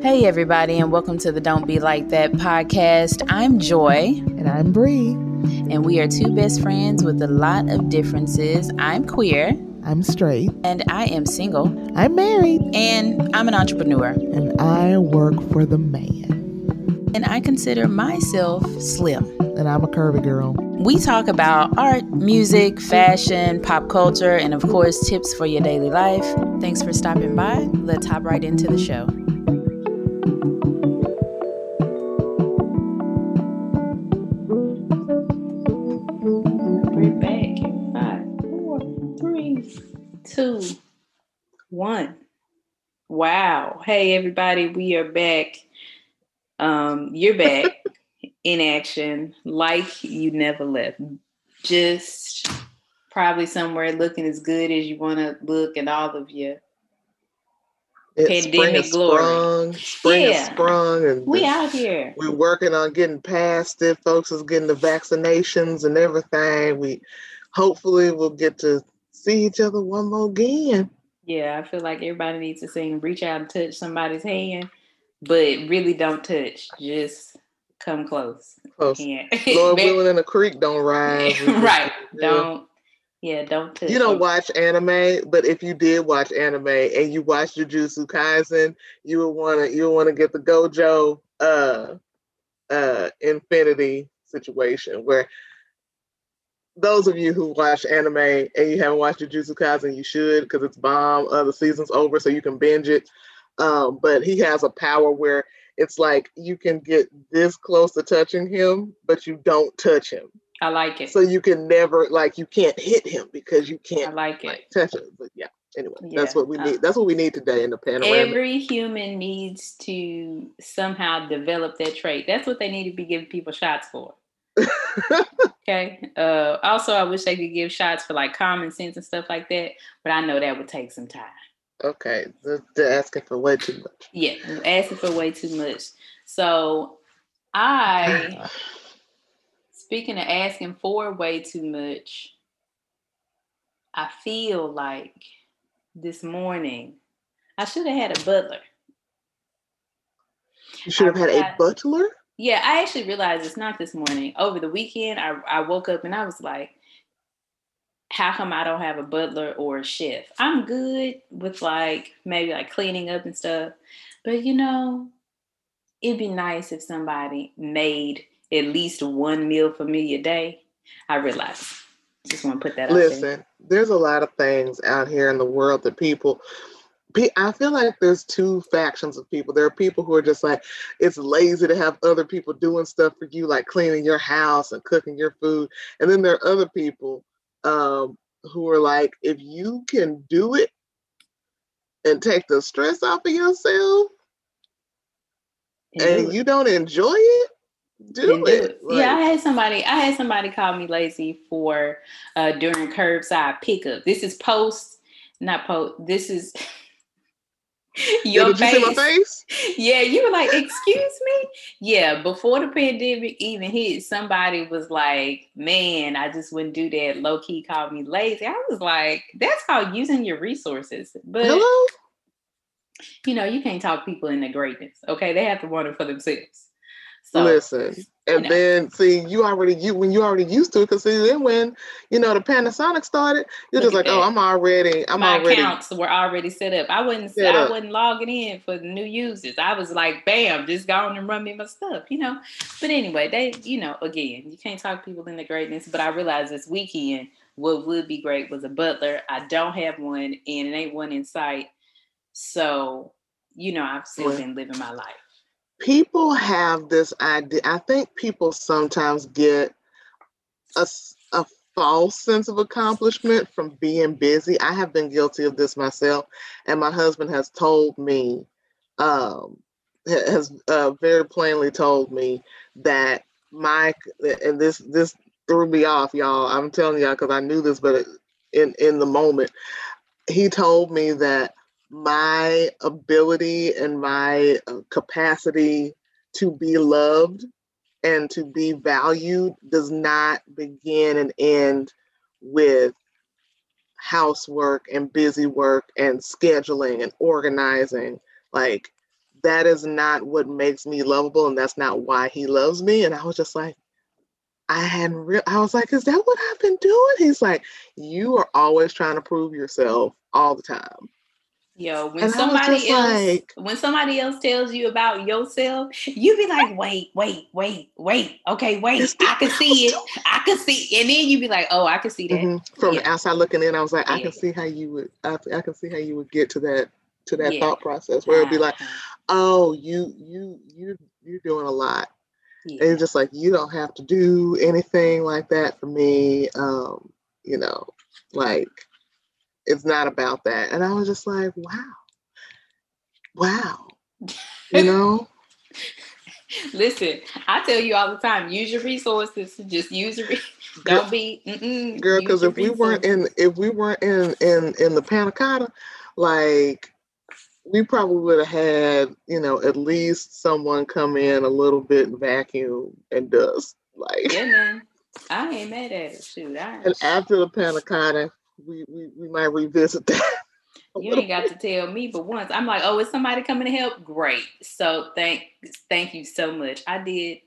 Hey, everybody, and welcome to the Don't Be Like That podcast. I'm Joy. And I'm Bree. And we are two best friends with a lot of differences. I'm queer. I'm straight. And I am single. I'm married. And I'm an entrepreneur. And I work for the man. And I consider myself slim. And I'm a curvy girl. We talk about art, music, fashion, pop culture, and of course, tips for your daily life. Thanks for stopping by. Let's hop right into the show. Wow. Hey, everybody, we are back. Um, you're back. in action like you never left. Just probably somewhere looking as good as you want to look and all of your it's pandemic spring glory. Sprung, spring yeah. sprung and we out here. We're working on getting past it. Folks is getting the vaccinations and everything. We hopefully will get to see each other one more again. Yeah, I feel like everybody needs to sing reach out and touch somebody's hand, but really don't touch. Just come close. Close. Lord willing, in the creek don't rise. right. Don't. Yeah, don't. you don't watch anime, but if you did watch anime and you watched Jujutsu Kaisen, you would wanna you would wanna get the Gojo uh uh Infinity situation where those of you who watch anime and you haven't watched Jujutsu Kaisen, you should because it's bomb. Uh, the season's over, so you can binge it. Um, but he has a power where it's like you can get this close to touching him, but you don't touch him. I like it. So you can never like you can't hit him because you can't I like it. Like, touch him. But yeah, anyway, yeah. that's what we need. That's what we need today in the panorama. Every human needs to somehow develop that trait. That's what they need to be giving people shots for. okay. Uh, also, I wish they could give shots for like common sense and stuff like that, but I know that would take some time. Okay, they're asking for way too much. Yeah, asking for way too much. So I, speaking of asking for way too much, I feel like this morning I should have had a butler. You should have had a butler? Yeah, I actually realized it's not this morning. Over the weekend, I, I woke up and I was like, how come I don't have a butler or a chef? I'm good with like maybe like cleaning up and stuff. But you know, it'd be nice if somebody made at least one meal for me a day. I realize. Just want to put that Listen, there. there's a lot of things out here in the world that people I feel like there's two factions of people. There are people who are just like, it's lazy to have other people doing stuff for you, like cleaning your house and cooking your food. And then there are other people um, who are like, if you can do it and take the stress off of yourself and you don't enjoy it, do it. Like, yeah, I had somebody. I had somebody call me lazy for uh, during curbside pickup. This is post, not post. This is your face. You face. Yeah, you were like, "Excuse me." Yeah, before the pandemic even hit, somebody was like, "Man, I just wouldn't do that." Low key called me lazy. I was like, "That's called using your resources." But Hello? you know, you can't talk people into greatness. Okay, they have to want it for themselves. So, Listen, and you know. then see you already you when you already used to it because see then when you know the Panasonic started, you're just like, oh, that. oh, I'm already, I'm My already. accounts were already set up. I wasn't, set I up. wasn't logging in for the new users. I was like, bam, just go on and run me my stuff, you know. But anyway, they, you know, again, you can't talk people into greatness. But I realized this weekend, what would be great was a butler. I don't have one, and it ain't one in sight. So, you know, I've still been living my life people have this idea. I think people sometimes get a, a false sense of accomplishment from being busy. I have been guilty of this myself, and my husband has told me, um, has uh, very plainly told me that my and this this threw me off, y'all. I'm telling y'all because I knew this, but in in the moment, he told me that my ability and my uh, capacity to be loved and to be valued does not begin and end with housework and busy work and scheduling and organizing. Like that is not what makes me lovable and that's not why he loves me. And I was just like, I hadn't real I was like, is that what I've been doing? He's like, you are always trying to prove yourself all the time. Yo, when And somebody else like- when somebody else tells you about yourself, you be like, wait, wait, wait, wait. Okay, wait. I can see it. I can see, and then you be like, oh, I can see that. Mhm. From the outside looking in, I was like, I Yeah. can see how you would I, I can see how you would get to that to that Yeah. thought process where it'd be like, Uh-huh. oh, you you you you're doing a lot. Yeah. And just like you don't have to do anything like that for me. Um, you know, like it's not about that. And I was just like, wow. Wow. You know? Listen, I tell you all the time, use your resources. Just use your. Re- Girl- don't be, mm-mm, girl, because if we weren't in if we weren't in in in the panna cotta, like we probably would have had, you know, at least someone come in a little bit and vacuum and dust. Like yeah, man, I ain't mad at it. Shoot, I, and after the panna cotta, we, we we might revisit that. you ain't got to tell me, but once I'm like, oh, is somebody coming to help? Great. So thank, thank you so much. I did.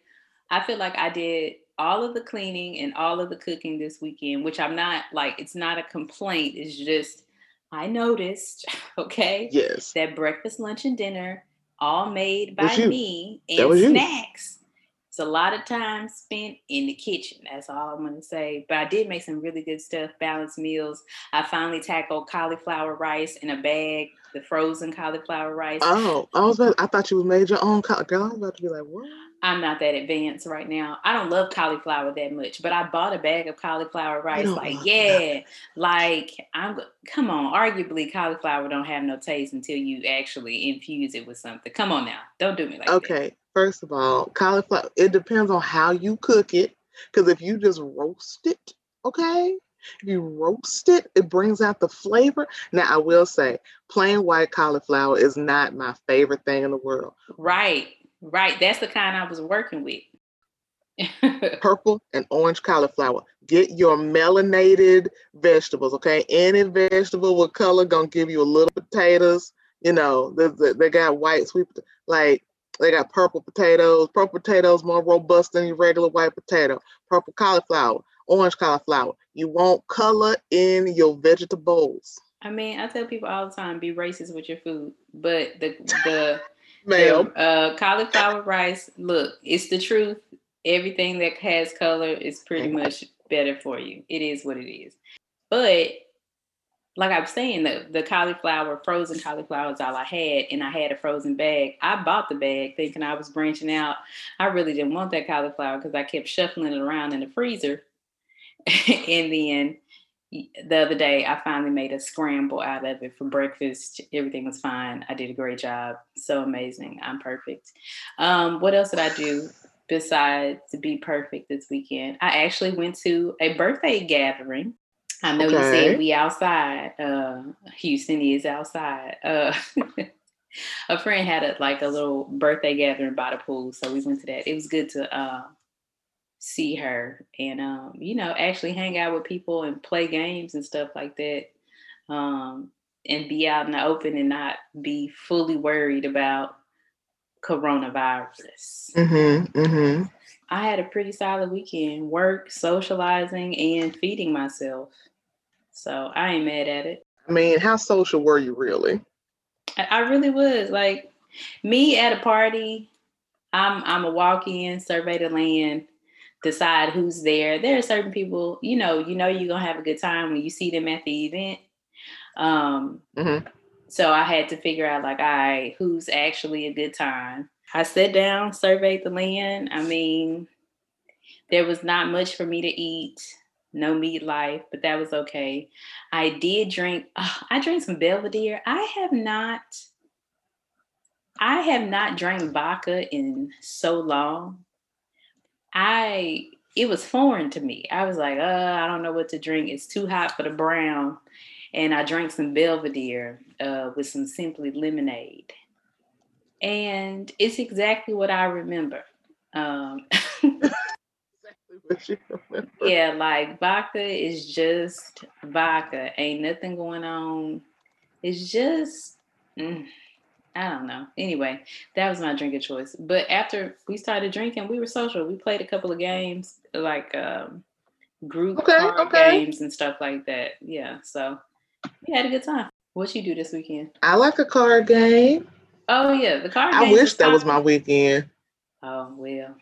I feel like I did all of the cleaning and all of the cooking this weekend, which I'm not like. It's not a complaint. It's just I noticed. Okay. Yes. that breakfast, lunch, and dinner, all made by me, and snacks. A lot of time spent in the kitchen. That's all I'm gonna say. But I did make some really good stuff, balanced meals. I finally tackled cauliflower rice in a bag, the frozen cauliflower rice. Oh, I was about, I thought you made your own co- girl. I was about to be like, what? I'm not that advanced right now. I don't love cauliflower that much, but I bought a bag of cauliflower rice. Like, yeah, like I'm. Come on, arguably cauliflower don't have no taste until you actually infuse it with something. Come on now, don't do me like that. Okay, first of all, cauliflower, it depends on how you cook it. Because if you just roast it, okay, if you roast it, it brings out the flavor. Now, I will say, plain white cauliflower is not my favorite thing in the world. Right, right. That's the kind I was working with. Purple and orange cauliflower. Get your melanated vegetables, okay? Any vegetable with color gonna give you a little potatoes. You know, they, they- they got white sweet, like they got purple potatoes. Purple potatoes more robust than your regular white potato. Purple cauliflower, orange cauliflower. You want color in your vegetables, I mean, I tell people all the time, be racist with your food, but the the, the uh, cauliflower rice, look, it's the truth. Everything that has color is pretty much better for you. It is what it is. But like I was saying, the, the cauliflower, frozen cauliflower is all I had, and I had a frozen bag. I bought the bag thinking I was branching out. I really didn't want that cauliflower because I kept shuffling it around in the freezer. and then the other day, I finally made a scramble out of it for breakfast. Everything was fine. I did a great job. So amazing. I'm perfect. Um, what else did I do besides to be perfect this weekend? I actually went to a birthday gathering. I know you Okay. said we outside. Uh, Houston is outside. Uh, a friend had a like a little birthday gathering by the pool, so we went to that. It was good to uh, see her and um, you know actually hang out with people and play games and stuff like that, um, and be out in the open and not be fully worried about coronavirus. Mm-hmm. Mm-hmm. I had a pretty solid weekend: work, socializing, and feeding myself. So I ain't mad at it. I mean, how social were you really? I, I really was like me at a party. I'm I'm a walk in, survey the land, decide who's there. There are certain people, you know, you know you're gonna have a good time when you see them at the event. Um, Mhm. so I had to figure out like, all right, who's actually a good time. I sat down, surveyed the land. I mean, there was not much for me to eat, no meat life, but that was okay. I did drink. oh, I drank some Belvedere. I have not. I have not drank vodka in so long. I it was foreign to me. I was like, uh, I don't know what to drink. It's too hot for the brown. And I drank some Belvedere uh, with some simply lemonade. And it's exactly what I remember. Um, What you remember. yeah, like vodka is just vodka. Ain't nothing going on. It's just mm, I don't know. Anyway, that was my drink of choice. But after we started drinking, we were social. We played a couple of games, like um, group Okay, card okay. games and stuff like that. Yeah, so we had a good time. What you do this weekend? I like a card game. Oh yeah, the card. I wish that was my weekend. Oh well.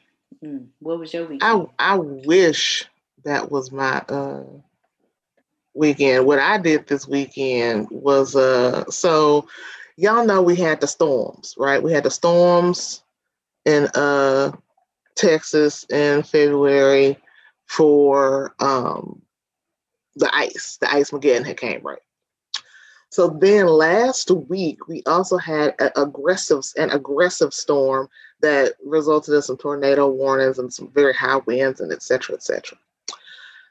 Mm, what was your weekend? I I wish that was my uh weekend. What I did this weekend was uh so y'all know we had the storms, right? We had the storms in uh Texas in February for um the ice. The ice Mageddon had came right. So then last week we also had an aggressive an aggressive storm that resulted in some tornado warnings and some very high winds and et cetera, et cetera.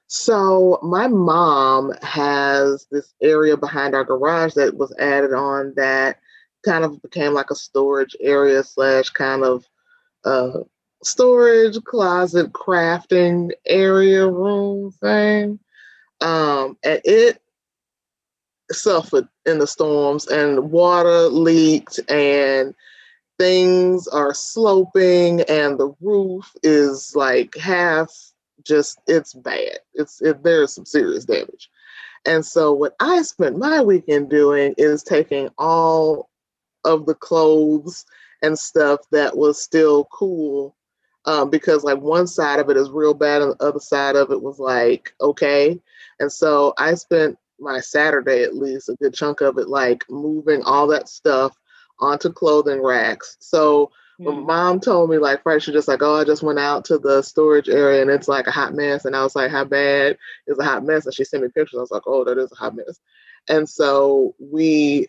So my mom has this area behind our garage that was added on that kind of became like a storage area slash kind of uh, storage closet crafting area room thing. Um, and it suffered in the storms and water leaked and things are sloping and the roof is like half just it's bad. It's it, there's some serious damage. And so what i spent my weekend doing is taking all of the clothes and stuff that was still cool um, because like one side of it is real bad and the other side of it was like okay. And so i spent my saturday at least a good chunk of it like moving all that stuff onto clothing racks. So when Mm. mom told me like first she just like, oh, I just went out to the storage area and it's like a hot mess. And I was like, how bad is a hot mess? And she sent me pictures. I was like, oh, that is a hot mess. And so we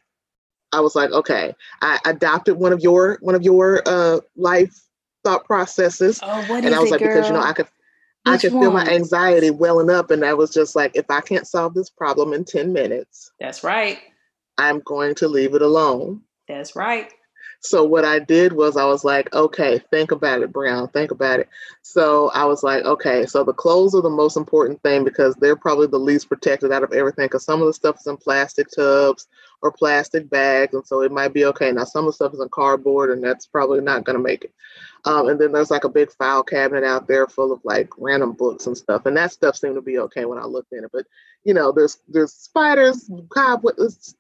I was like, okay, I adopted one of your one of your uh life thought processes. Oh, what is and I was it, like, because you know. I could I Which could feel my anxiety welling up. And I was just like, if I can't solve this problem in 10 minutes, That's right. I'm going to leave it alone. That's right. So what I did was I was like, okay, think about it, Brown, think about it. So I was like, okay, so the clothes are the most important thing because they're probably the least protected out of everything because some of the stuff is in plastic tubs or plastic bags, and so it might be okay. Now some of the stuff is in cardboard, and that's probably not gonna make it. Um, and then there's like a big file cabinet out there full of like random books and stuff, and that stuff seemed to be okay when I looked in it. But you know, there's there's spiders, cobwebs.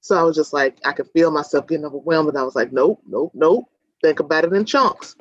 So I was just like, I could feel myself getting overwhelmed. And I was like, nope, nope, nope. Think about it in chunks.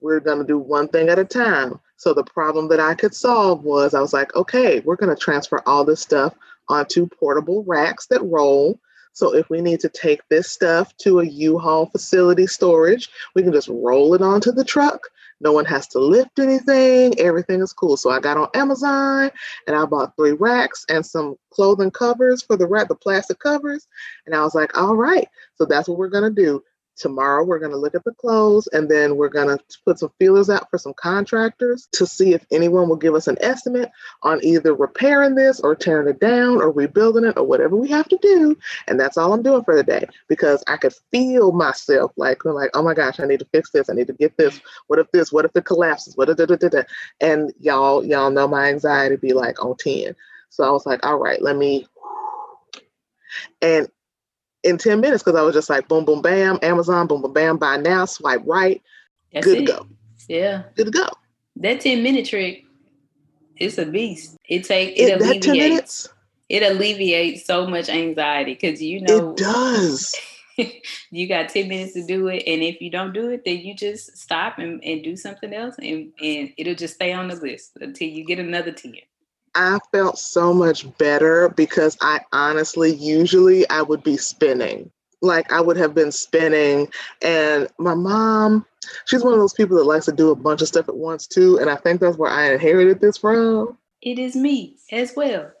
We're going to do one thing at a time. So the problem that I could solve was I was like, okay, we're going to transfer all this stuff onto portable racks that roll. So if we need to take this stuff to a U-Haul facility storage, we can just roll it onto the truck. No one has to lift anything. Everything is cool. So I got on Amazon and I bought three racks and some clothing covers for the rack, the plastic covers. And I was like, all right, so that's what we're gonna do. Tomorrow we're gonna look at the clothes and then we're gonna put some feelers out for some contractors to see if anyone will give us an estimate on either repairing this or tearing it down or rebuilding it or whatever we have to do. And that's all I'm doing for the day because I could feel myself like, like, oh my gosh, I need to fix this. I need to get this. What if this? What if it collapses? What if da. And y'all, y'all know my anxiety be like on 10. So I was like, all right, let me. And in 10 minutes, because I was just like, boom, boom, bam, Amazon, boom, boom, bam, buy now, swipe right, That's good it. to go. Yeah. Good to go. That 10 minute trick, it's a beast. It take It, it, that 10 alleviates minutes, it alleviates so much anxiety because you know it does. you got 10 minutes to do it. And if you don't do it, then you just stop and, and do something else and, and it'll just stay on the list until you get another 10. I felt so much better because I honestly, usually I would be spinning. Like I would have been spinning. And my mom, she's one of those people that likes to do a bunch of stuff at once too. And I think that's where I inherited this from. It is me as well.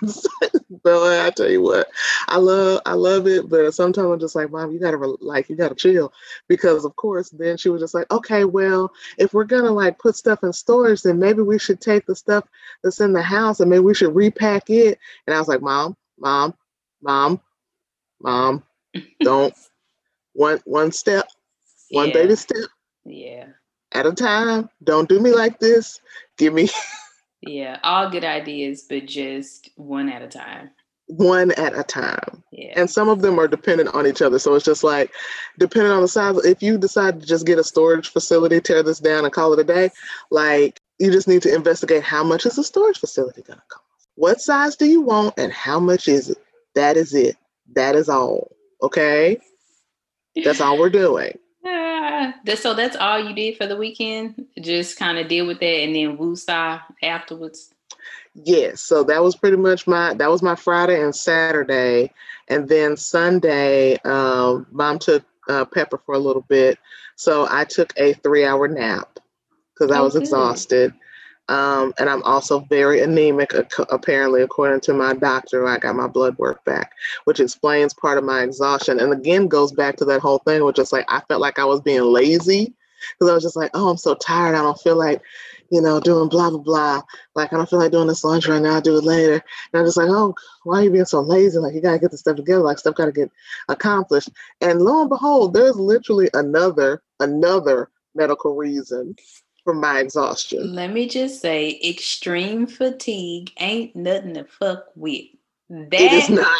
but I tell you what, I love I love it, but sometimes I'm just like, Mom, you gotta re- like you gotta chill, because of course, then she was just like, okay, well, if we're gonna like put stuff in storage, then maybe we should take the stuff that's in the house and maybe we should repack it. And I was like, Mom, Mom, Mom, Mom, don't one one step, one yeah. baby step Yeah. at a time. Don't do me like this. Give me Yeah. All good ideas, but just one at a time. one at a time. Yeah. And some of them are dependent on each other. So it's just like, depending on the size, if you decide to just get a storage facility, tear this down and call it a day, like you just need to investigate how much is a storage facility going to cost? What size do you want and how much is it? That is it. That is all. Okay. That's all we're doing. Ah, that- so that's all you did for the weekend? Just kind of deal with that and then woosah afterwards? Yes, so that was pretty much my that was my Friday and Saturday, and then Sunday, um, mom took uh, Pepper for a little bit, so I took a three-hour nap because I was exhausted, um, and I'm also very anemic. Apparently, according to my doctor, I got my blood work back, which explains part of my exhaustion, and again goes back to that whole thing, which is like I felt like I was being lazy because I was just like, oh, I'm so tired, I don't feel like, you know, doing blah blah blah like I don't feel like doing this lunch right now. I'll do it later. And I'm just like, oh, why are you being so lazy? Like you gotta get the stuff together. Like stuff gotta get accomplished. And lo and behold, there's literally another another medical reason for my exhaustion. Let me just say, extreme fatigue ain't nothing to fuck with. That It is not.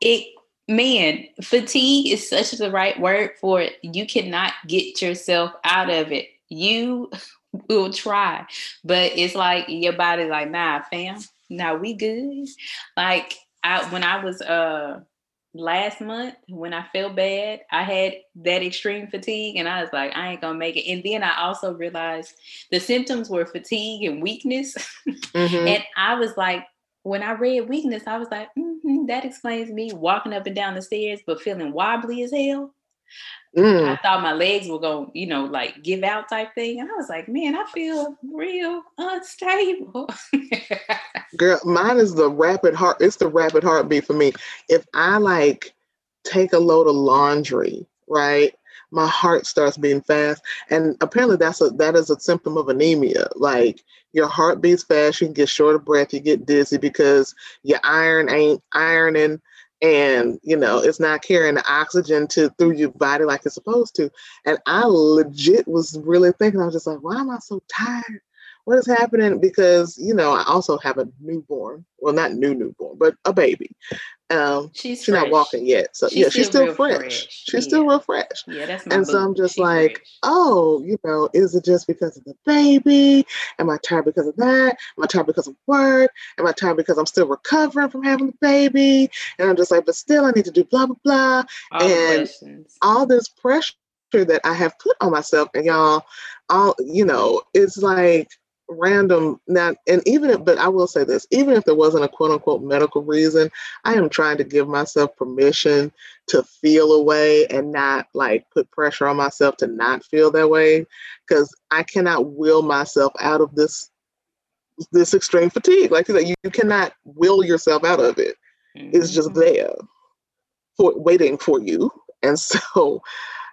it man fatigue is such the right word for it you cannot get yourself out of it you will try but it's like your body like nah fam nah we good like i when i was uh last month when i felt bad i had that extreme fatigue and i was like i ain't gonna make it and then i also realized the symptoms were fatigue and weakness Mhm. and I was like, when I read weakness, I was like, hmm that explains me walking up and down the stairs, but feeling wobbly as hell. I Mm. thought my legs were going, you know, like give out type thing. And I was like, man, I feel real unstable. Girl, mine is the rapid heart. It's the rapid heartbeat for me. If I like take a load of laundry, right, my heart starts beating fast, and apparently that's a that is a symptom of anemia. Like your heart beats fast, you can get short of breath, you get dizzy because your iron ain't ironing, and you know it's not carrying the oxygen to through your body like it's supposed to. And I legit was really thinking, I was just like, why am I so tired? what is happening because you know i also have a newborn well not new newborn but a baby um she's she's not walking yet so She's yeah she's still still fresh. fresh, she's still real fresh. Yeah, that's my and so i'm just She like fresh. oh you know is it just because of the baby? Am i tired because of that? Am i tired because of work? Am i tired because i'm still recovering from having the baby? And i'm just like but still i need to do blah blah blah. All and all this pressure that I have put on myself, and y'all, all you know, it's like random. Not, and even if, but I will say this: even if there wasn't a quote unquote medical reason, I am trying to give myself permission to feel a way and not like put pressure on myself to not feel that way, because I cannot will myself out of this this extreme fatigue. Like you said, you, you cannot will yourself out of it. it is just Mhm. there for waiting for you. And so,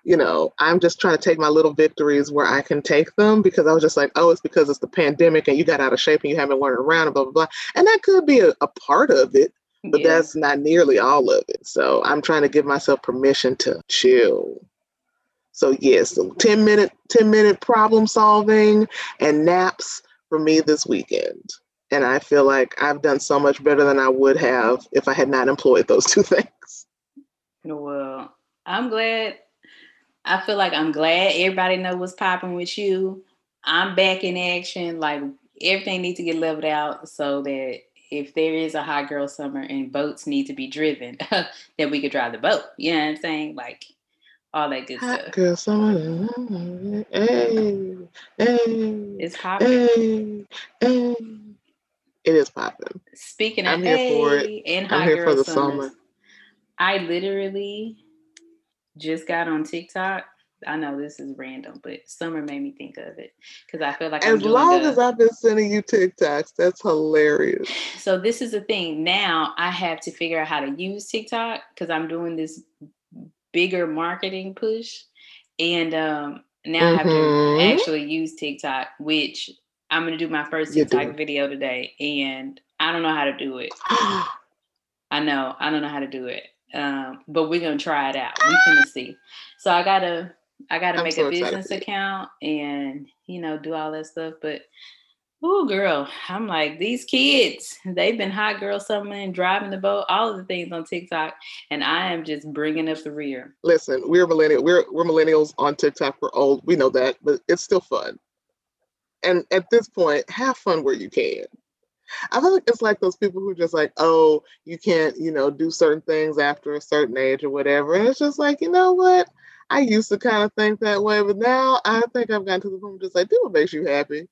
you know, I'm just trying to take my little victories where I can take them because I was just like, oh, it's because it's the pandemic and you got out of shape and you haven't learned around and blah, blah, blah. And that could be a, a part of it, but Yeah. that's not nearly all of it. So I'm trying to give myself permission to chill. So yes, so 10 minute, 10 minute problem solving and naps for me this weekend. And I feel like I've done so much better than I would have if I had not employed those two things. Well, I'm glad. I feel like I'm glad everybody know what's popping with you. I'm back in action. Like everything needs to get leveled out so that if there is a hot girl summer and boats need to be driven, that we could drive the boat. You know what I'm saying? Like all that good Hot stuff. girl, summer, hey, hey, It's popping. hey, hey. It is popping. Speaking of I'm here for it. hey, and I'm hot here for girl the summers, summer. I literally just got on TikTok. I know this is random, but summer made me think of it because I feel like I'm As long the- as I've been sending you TikToks, that's hilarious. So this is the thing. Now I have to figure out how to use TikTok because I'm doing this bigger marketing push, and um, now I have to Mhm. actually use TikTok, which I'm gonna do my first TikTok video today, and I don't know how to do it. I know I don't know how to do it, um, but we're gonna try it out. We finna see. So I gotta I gotta I'm make so a business account and you know do all that stuff. But Oh, girl, I'm like these kids. They've been hot girl summoning, driving the boat, all of the things on TikTok, and I am just bringing up the rear. Listen, we're millennial. We're we're millennials on TikTok. We're old. We know that, but it's still fun. And at this point, have fun where you can. I feel like it's like those people who just like, oh, you can't, you know, do certain things after a certain age or whatever. And it's just like, you know what? I used to kind of think that way, but now I think I've gotten to the point just like, do what makes you happy.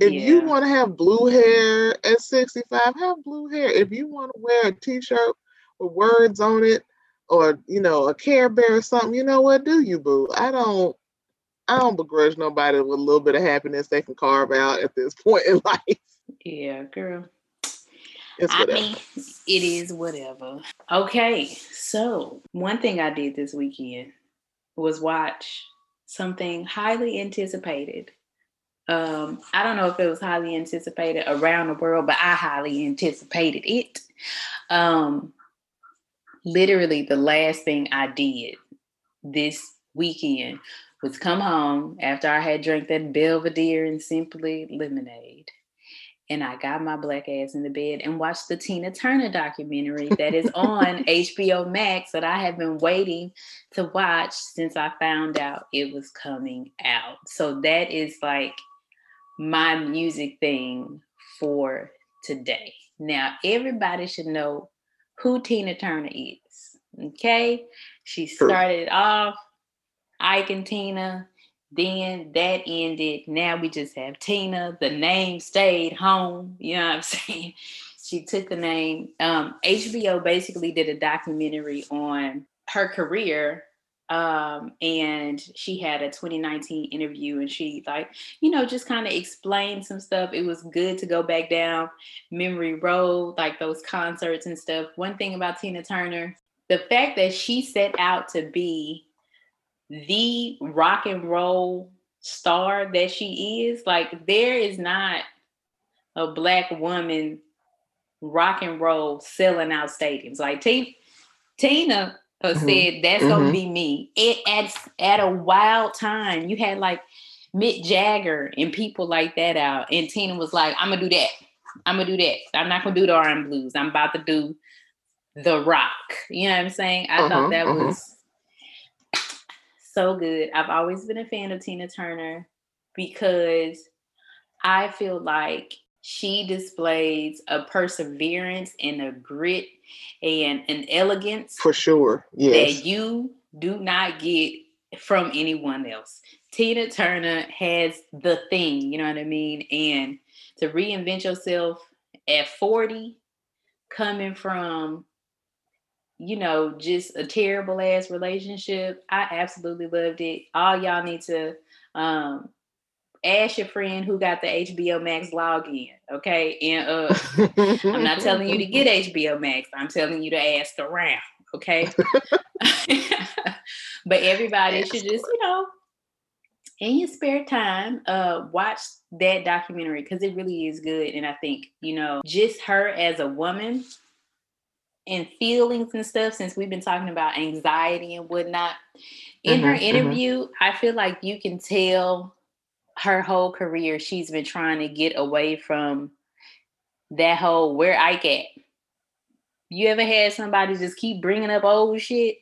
If Yeah. you want to have blue hair at 65, have blue hair. If you want to wear a t-shirt with words on it or, you know, a Care Bear or something, you know what? Do you, boo? I don't I don't begrudge nobody with a little bit of happiness they can carve out at this point in life. Yeah, girl. I mean, it is whatever. Okay, so one thing I did this weekend was watch something highly anticipated. Um, I don't know if it was highly anticipated around the world, but I highly anticipated it. Um, literally, the last thing I did this weekend was come home after I had drank that Belvedere and Simply Lemonade and I got my black ass in the bed and watched the Tina Turner documentary that is on HBO Max that I have been waiting to watch since I found out it was coming out. So that is like my music thing for today. Now, everybody should know who Tina Turner is. Okay. She started off Ike and Tina. Then that ended. Now we just have Tina. The name stayed home. You know what I'm saying? She took the name. Um, HBO basically did a documentary on her career. Um, and she had a 2019 interview and she like, you know, just kind of explained some stuff. It was good to go back down memory road, like those concerts and stuff. One thing about Tina Turner, the fact that she set out to be the rock and roll star that she is, like there is not a black woman rock and roll selling out stadiums. Like T- Tina uh, Mhm. said, "That's gonna Mhm. be me." It at at a wild time, you had like Mick Jagger and people like that out, and Tina was like, "I'm gonna do that. I'm gonna do that. I'm not gonna do the R and blues. I'm about to do the rock." You know what I'm saying? I Uh-huh, thought that uh-huh. was so good. I've always been a fan of Tina Turner because I feel like she displays a perseverance and a grit and an elegance For sure. Yes. that you do not get from anyone else. Tina Turner has the thing, you know what I mean? And to reinvent yourself at 40, coming from, you know, just a terrible ass relationship, I absolutely loved it. All y'all need to um ask your friend who got the HBO Max login, okay? And uh I'm not telling you to get HBO Max. I'm telling you to ask around, okay? but everybody should just, you know, in your spare time, uh, watch that documentary because it really is good. And I think, you know, just her as a woman and feelings and stuff, since we've been talking about anxiety and whatnot. In her Mhm, mhm. interview, I feel like you can tell her whole career she's been trying to get away from that whole where Ike at. You ever had somebody just keep bringing up old shit?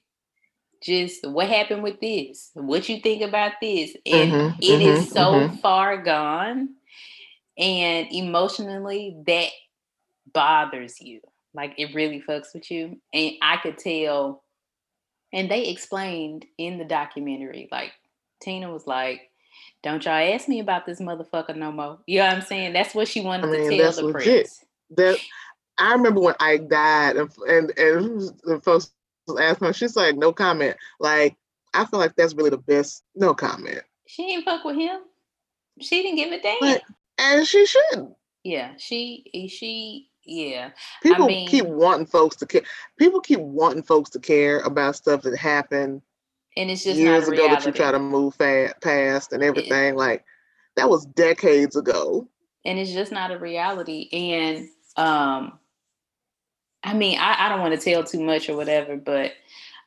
Just what happened with this? What you think about this? And Mhm, it is mhm, so mhm. far gone, and emotionally that bothers you. Like it really fucks with you, and I could tell. And they explained in the documentary, like Tina was like, "Don't y'all ask me about this motherfucker no more." You know what I'm saying? That's what she wanted I mean, to tell that's the legit. press. that I remember when Ike died and and, and the folks was asking her, she's like, no comment. Like, I feel like that's really the best no comment. She didn't fuck with him. She didn't give a damn. But and she shouldn't. yeah, she eh, she yeah. People mean- keep wanting folks to care. People keep wanting folks to care about stuff that happened And it's just years ago that you try to move fa- past and everything. Like that was decades ago. and it's just not a reality. And um, I mean, I, I don't want to tell too much or whatever, but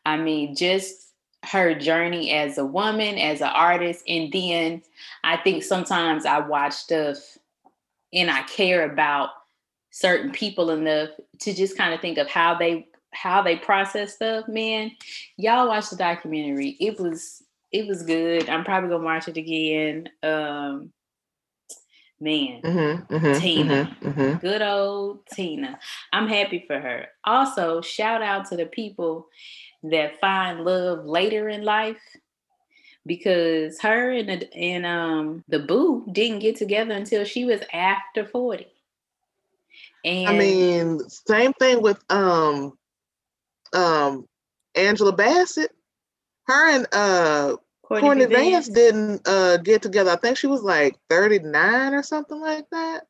I mean, just her journey as a woman, as an artist, and then I think sometimes I watch stuff and I care about certain people enough to just kind of think of how they how they process stuff, man, y'all watch the documentary. It was it was good. I'm probably gonna watch it again. Um man, Mm-hmm, mm-hmm, Tina. mhm, mhm. good old Tina. I'm happy for her. Also, shout out to the people that find love later in life because her and the, and um the boo didn't get together until she was after 40. And I mean, same thing with um um Angela Bassett. Her and uh Courtney Vance didn't uh get together. I think she was like 39 or something like that.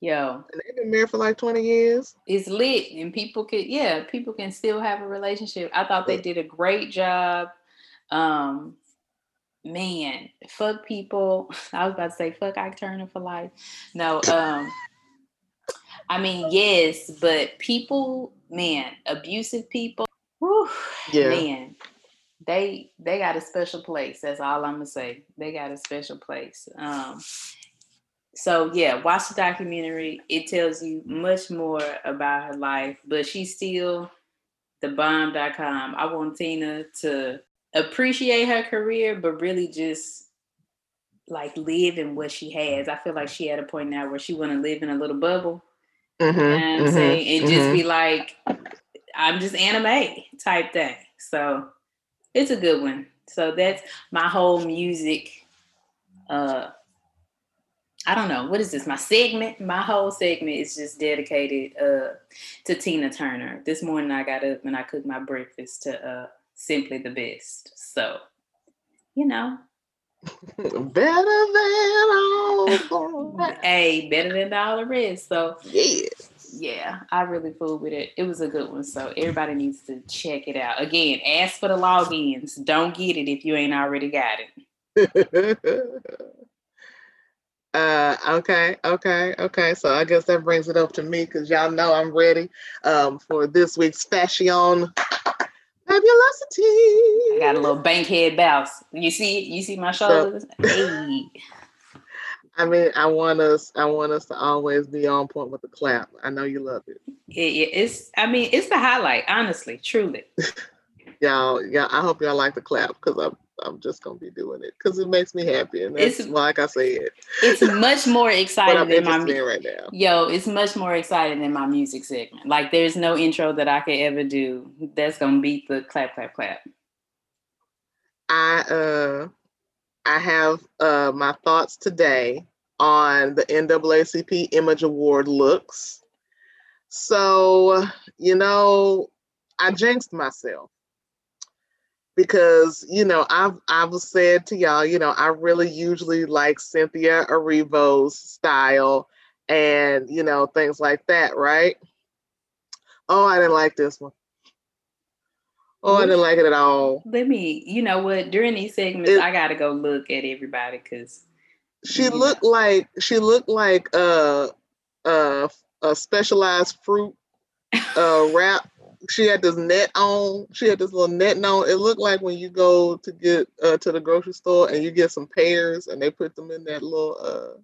yo, And they've been married for like 20 years. it's lit and people could yeah people can still have a relationship i thought they did a great job um man fuck people i was about to say fuck ike turner for life no um i mean yes but people man abusive people whew, Yeah. man they they got a special place that's all i'm gonna say. They got a special place um so yeah watch the documentary. It tells you much more about her life but she's still the bomb.com i want tina to appreciate her career but really just like live in what she has. I feel like she at a point now where she want to live in a little bubble Mhm, you know what I'm mhm, saying? And just mhm. be like, I'm just anime type thing. So it's a good one. So that's my whole music. Uh I don't know, what is this? My segment? My whole segment is just dedicated uh to Tina Turner. This morning I got up and I cooked my breakfast to uh simply the best. So, you know, Better than all the rest. hey, better than all the rest. So Yeah. yeah, I really fooled with it. It was a good one. So everybody needs to check it out. Again, ask for the logins. Don't get it if you ain't already got it. uh okay okay okay so i guess that brings it up to me because y'all know i'm ready um for this week's fashion fabulosity I got a little bankhead bounce. You see? You see my shoulders? Hey. i mean i want us i want us to always be on point with the clap i know you love it it- it's I mean, it's the highlight, honestly, truly. y'all yeah i hope y'all like the clap because i'm i'm just gonna be doing it because it makes me happy and that's It's- like i said It's much more exciting than my interested mu- in right now Yo, it's much more exciting than my music segment. Like there's no intro that I could ever do that's gonna beat the clap, clap, clap. I uh I have uh my thoughts today on the NAACP Image Award looks. So, you know, I jinxed myself because, you know, I've I've said to y'all, you know, I really usually like Cynthia Erivo's style and, you know, things like that, right? Oh, I didn't like this one. Oh, I didn't like it at all. Let me, you know what? During these segments, It- I gotta go look at everybody because she looked like she looked like uh uh a specialized fruit uh wrap she had this net on she had this little net on it looked like when you go to get uh to the grocery store and you get some pears and they put them in that little uh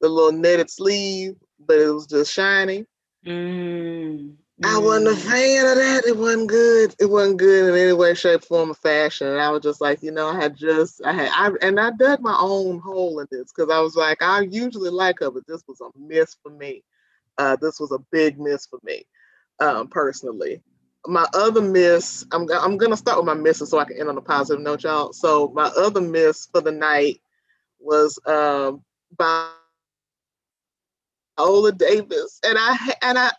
the little netted sleeve but it was just shiny mm, I wasn't a mm. fan of that. It wasn't good. It wasn't good in any way, shape, form, or fashion. And I was just like, you know, I had just, I had, I, and I dug my own hole in this because I was like, I usually like her, but this was a miss for me. Uh, this was a big miss for me, um, personally. My other miss, I'm, I'm gonna start with my misses so I can end on a positive note, y'all. So my other miss for the night was um, by Ola Davis, and I and I.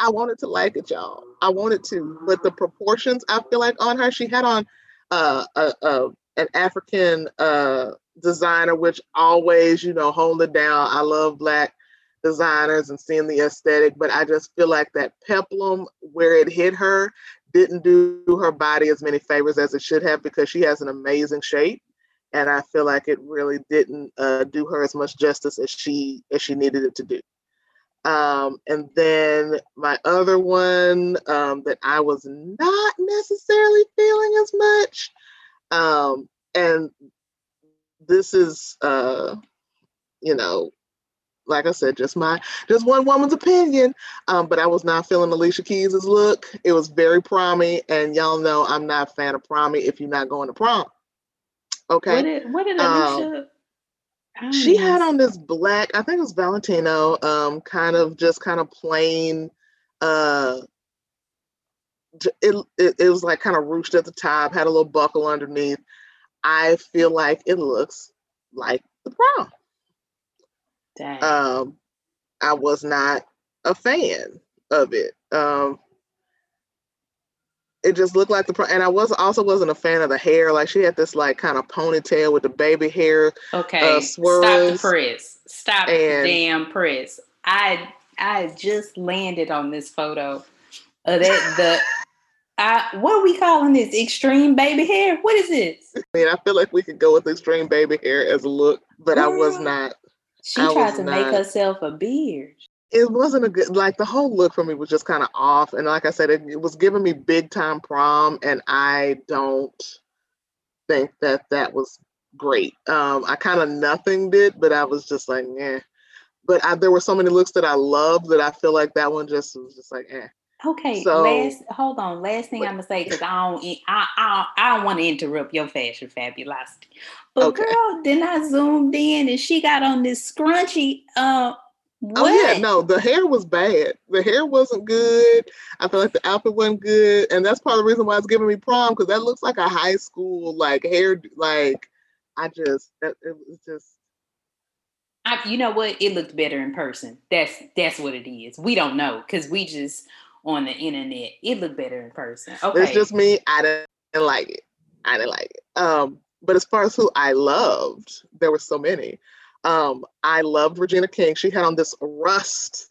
I wanted to like it, y'all. I wanted to, but the proportions I feel like on her, she had on uh, a, a an African uh, designer, which always, you know, hold it down. I love black designers and seeing the aesthetic, but I just feel like that peplum where it hit her didn't do her body as many favors as it should have because she has an amazing shape, and I feel like it really didn't uh, do her as much justice as she as she needed it to do. Um, and then my other one um, that I was not necessarily feeling as much, um, and this is, uh, you know, like I said, just my just one woman's opinion. Um, but I was not feeling Alicia Keys' look. It was very promy, and y'all know I'm not a fan of promy if you're not going to prom. Okay. What did what did Um, Alicia? Don't she even had on this black, I think it was Valentino, um, kind of just kind of plain uh it, it it was like kind of ruched at the top, had a little buckle underneath. I feel like it looks like the prom. Dang. um, I was not a fan of it. Um, it just looked like the pro- and I was also wasn't a fan of the hair. Like she had this like kind of ponytail with the baby hair. okay, stop the press. Stop the damn press. I I just landed on this photo of that the. I, what are we calling this? Extreme baby hair? What is this? I mean, I feel like we could go with extreme baby hair as a look, but I was not. She I tried was to make herself a beard. It wasn't a good like the whole look for me was just kind of off, and like I said, it, it was giving me big time prom, and I don't think that that was great. Um, I kind of nothing did, but I was just like, yeah. But I, there were so many looks that I loved that I feel like that one just was just like, eh. Okay, So- last hold on. Last thing Wait. I'm gonna say because I don't I I I don't want to interrupt your fashion fabulosity. But Okay. girl, then I zoomed in and she got on this scrunchy. Uh, what? Oh yeah, no, the hair was bad. The hair wasn't good. I feel like the outfit wasn't good, and that's part of the reason why it's giving me prom because that looks like a high school like hair. Like I just that it was just I, you know what? It looked better in person. That's that's what it is. We don't know because we just on the internet. It looked better in person. Okay. It's just me. I didn't like it. I didn't like it. Um, but as far as who I loved, there were so many. Um, I loved Regina King. She had on this rust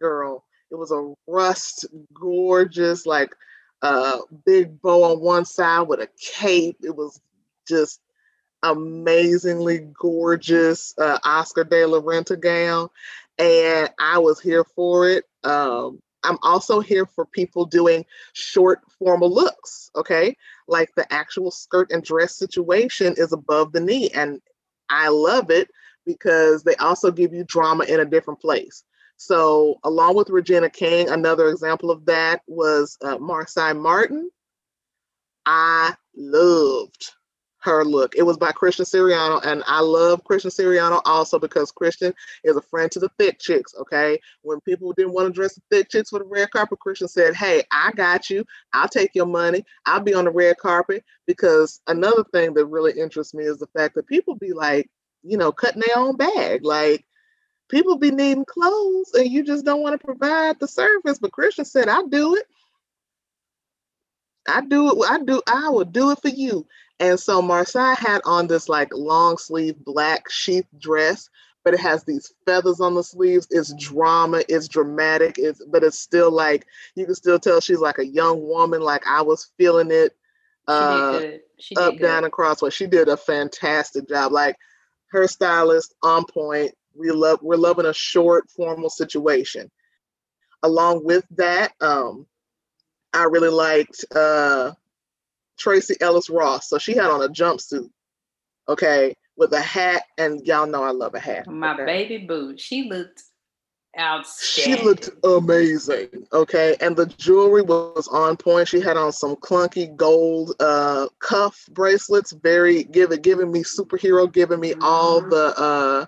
girl. It was a rust, gorgeous, like uh big bow on one side with a cape. It was just amazingly gorgeous uh, Oscar de la Renta gown, and I was here for it. Um, I'm also here for people doing short formal looks, okay? Like the actual skirt and dress situation is above the knee, and I love it because they also give you drama in a different place. So, along with Regina King, another example of that was uh, Marsai Martin. I loved her look. It was by Christian Siriano, and I love Christian Siriano also because Christian is a friend to the thick chicks. Okay, when people didn't want to dress the thick chicks for the red carpet, Christian said, "Hey, I got you. I'll take your money. I'll be on the red carpet." Because another thing that really interests me is the fact that people be like, you know, cutting their own bag. Like people be needing clothes, and you just don't want to provide the service. But Christian said, "I do it." I do it. I do. I will do it for you. And so Marsai had on this like long sleeve black sheath dress, but it has these feathers on the sleeves. It's drama. It's dramatic. It's but it's still like you can still tell she's like a young woman. Like I was feeling it. Uh, did good. She did up, good. down, and crossway. She did a fantastic job. Like her stylist on point. We love. We're loving a short formal situation. Along with that, um, I really liked uh, Tracee Ellis Ross. So she had on a jumpsuit, okay, with a hat, and y'all know I love a hat. My okay? baby boo. She looked outstanding. She looked amazing. Okay. And the jewelry was on point. She had on some clunky gold uh cuff bracelets, very giving giving me superhero, giving me all Mhm. the uh,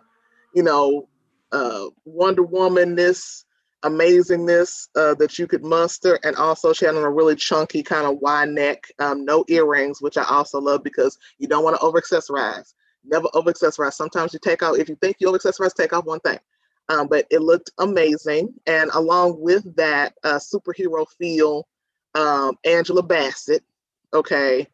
you know, uh Wonder Woman-ness, amazingness uh that you could muster. And also she had on a really chunky kind of wide neck, um, no earrings, which I also love because you don't want to over accessorize. Never over accessorize. Sometimes you take out if you think you over accessorize, take off one thing um, but it looked amazing. And along with that uh, superhero feel, um, Angela Bassett, okay,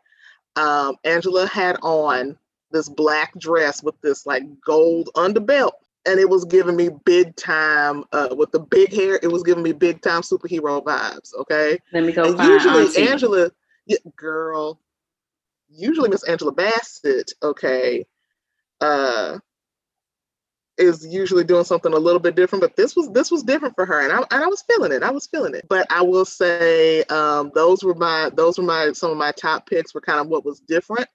um, Angela had on this black dress with this like gold underbelt. And it was giving me big time, uh, with the big hair, it was giving me big time superhero vibes. Okay. Let me go And find usually, Auntie. Angela, yeah, girl, usually Miss Angela Bassett, okay, uh, is usually doing something a little bit different, but this was this was different for her, and I and I was feeling it. I was feeling it. But I will say, um, those were my those were my some of my top picks were kind of what was different.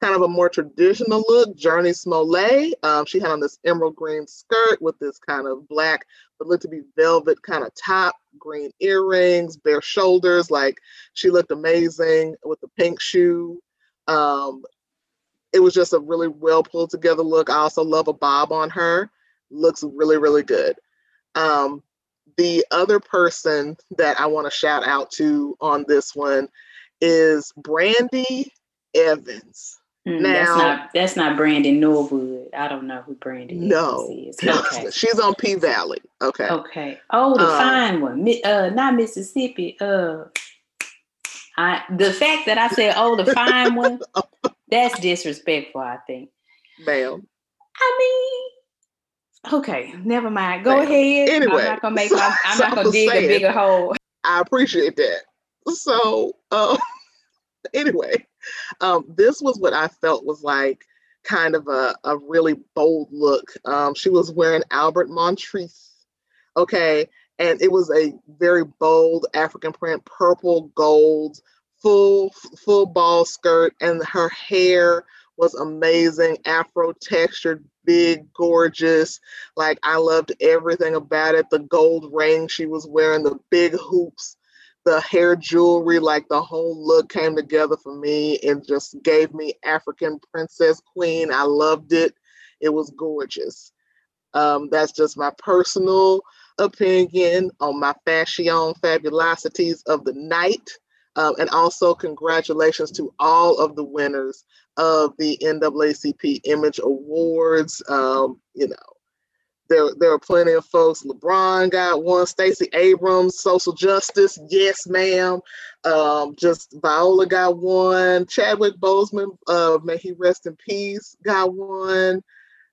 Kind of a more traditional look, Jurnee Smollett. Um, she had on this emerald green skirt with this kind of black, but looked to be velvet kind of top, green earrings, bare shoulders. Like she looked amazing with the pink shoe. Um, it was just a really well pulled together look. I also love a bob on her. Looks really, really good. Um, the other person that I want to shout out to on this one is Brandee Evans. Mm, that's not that's not Brandon Norwood. I don't know who Brandon No, is. Okay. she's on P Valley. Okay. Okay. Oh, the Um, fine one. Mi- Uh, not Mississippi. Uh, I the fact that I said, "Oh, the fine one," that's disrespectful. I think. Ma'am. I mean, okay, never mind. Go Ma'am. ahead. Anyway, I'm not gonna make. My, I'm so not gonna was dig saying- a bigger hole. I appreciate that. So, uh, anyway, um, this was what I felt was like kind of a, a really bold look. Um, she was wearing Albert Montrese, okay, and it was a very bold African print, purple, gold, full full ball skirt, and her hair was amazing, Afro textured, big, gorgeous. Like I loved everything about it. The gold ring she was wearing, the big hoops, the hair jewelry, like the whole look came together for me and just gave me African princess queen. I loved it. It was gorgeous. Um, that's just my personal opinion on my fashion fabulosities of the night. Um, and also congratulations to all of the winners of the NAACP Image Awards. Um, you know, there there are plenty of folks. LeBron got one. Stacey Abrams, Social Justice, yes, ma'am. Um, just Viola got one. Chadwick Boseman, uh, may he rest in peace, got one.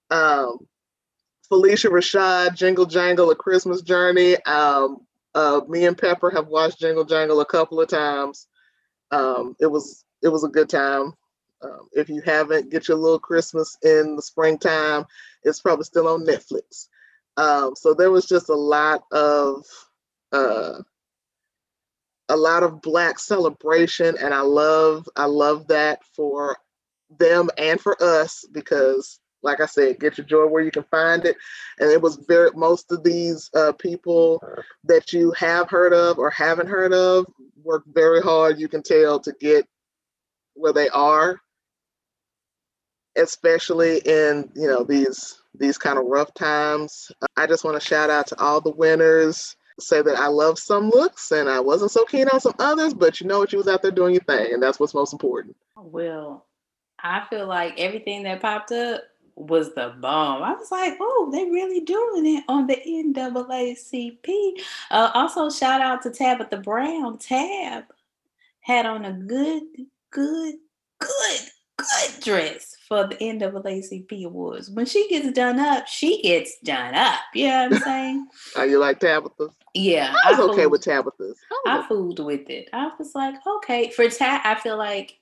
Um, Phylicia Rashad, Jingle Jangle, A Christmas Journey. Um, uh, me and Pepper have watched Jingle Jangle a couple of times. Um, it was it was a good time. Um, if you haven't, get your little Christmas in the springtime. It's probably still on Netflix. Um, so there was just a lot of uh, a lot of black celebration, and I love I love that for them and for us because, like I said, get your joy where you can find it. And it was very most of these uh, people that you have heard of or haven't heard of work very hard. You can tell to get where they are especially in you know these these kind of rough times i just want to shout out to all the winners say that i love some looks and i wasn't so keen on some others but you know what you was out there doing your thing and that's what's most important Well, I feel like everything that popped up was the bomb. I was like, oh, they really doing it on the NAACP. Uh, also, shout out to Tabitha Brown. Tab had on a good, good, good, good dress for the NAACP awards. When she gets done up, she gets done up. You know what I'm saying? are you like Tabitha? Yeah. i was okay fooled- with tabitha's I I fooled with it. I was like, okay. For Tab, I feel like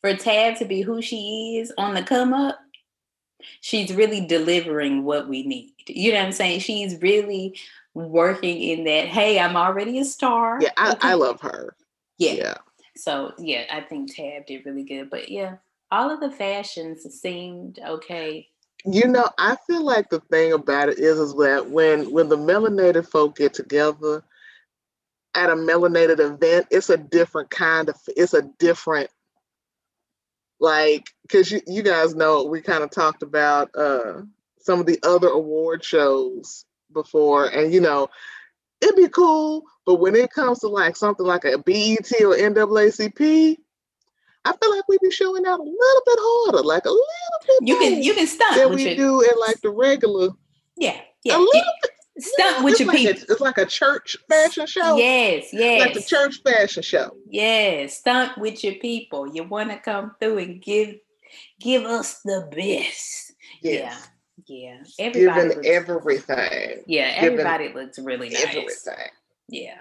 for Tab to be who she is on the come up, she's really delivering what we need. You know what I'm saying? She's really working in that, hey, I'm already a star. yeah I, okay? I love her yeah. yeah So yeah, I think Tab did really good. But yeah, all of the fashions seemed okay. you know i feel like the thing about it is is that when when the melanated folk get together at a melanated event it's a different kind of it's a different like because you, you guys know we kind of talked about uh some of the other award shows before and you know it'd be cool but when it comes to like something like a bet or naacp i feel like we be showing out a little bit harder like a little bit You can you can stunt than we your do in like the regular yeah yeah. a little you- bit stunt yeah, with your like a- people. it's like a church fashion show Yes, yes. like the church fashion show Yes, stunt with your people. You want to come through and give give us the best. yes Yeah, yeah. Everybody giving looks, everything yeah, given everybody looks really nice. everything Yeah,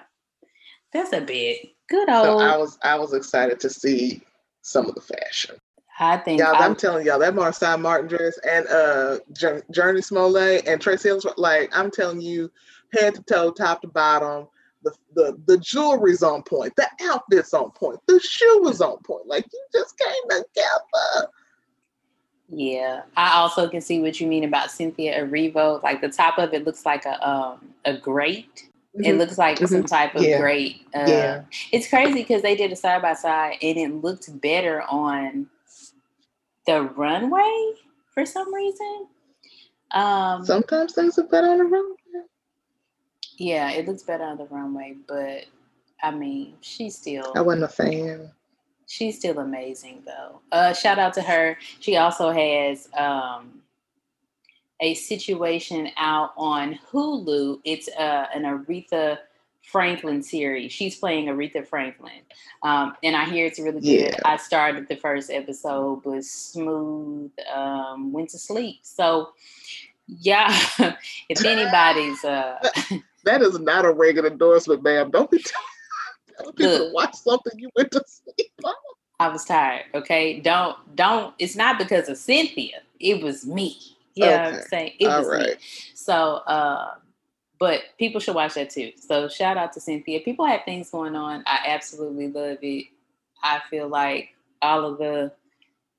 that's a bit good so old. i was i was excited to see some of the fashion I think Y'all, I, I'm telling y'all that Marsai Martin dress and uh Jour- Jurnee Smollett and Tracee Ellis, like I'm telling you, head to toe, top to bottom, the, the the jewelry's on point, the outfit's on point, the shoe is on point. Like you just came together. Yeah, I also can see what you mean about Cynthia Erivo. Like the top of it looks like a um a grate. It Mhm. looks like some Mhm. type of Yeah. grate. Uh, Yeah. It's crazy because they did a side by side and it looked better on the runway for some reason. Um, Sometimes things look better on the runway. yeah, it looks better on the runway, but I mean, she's still I wasn't a fan. she's still amazing though. Uh, shout out to her. She also has um, a situation out on Hulu. It's uh, an Aretha Franklin series. She's playing Aretha Franklin, um, and I hear it's really good. Yeah. I started the first episode, was smooth. Um, went to sleep. So, yeah, if anybody's uh, That is not a regular endorsement, ma'am. Don't be telling people to Look. watch something you went to sleep on. I was tired. Okay, don't don't. It's not because of Cynthia. It was me. You know I'm Okay. saying? It All was me. So, uh, but people should watch that too. So shout out to Cynthia. People have things going on. I absolutely love it. I feel like all of the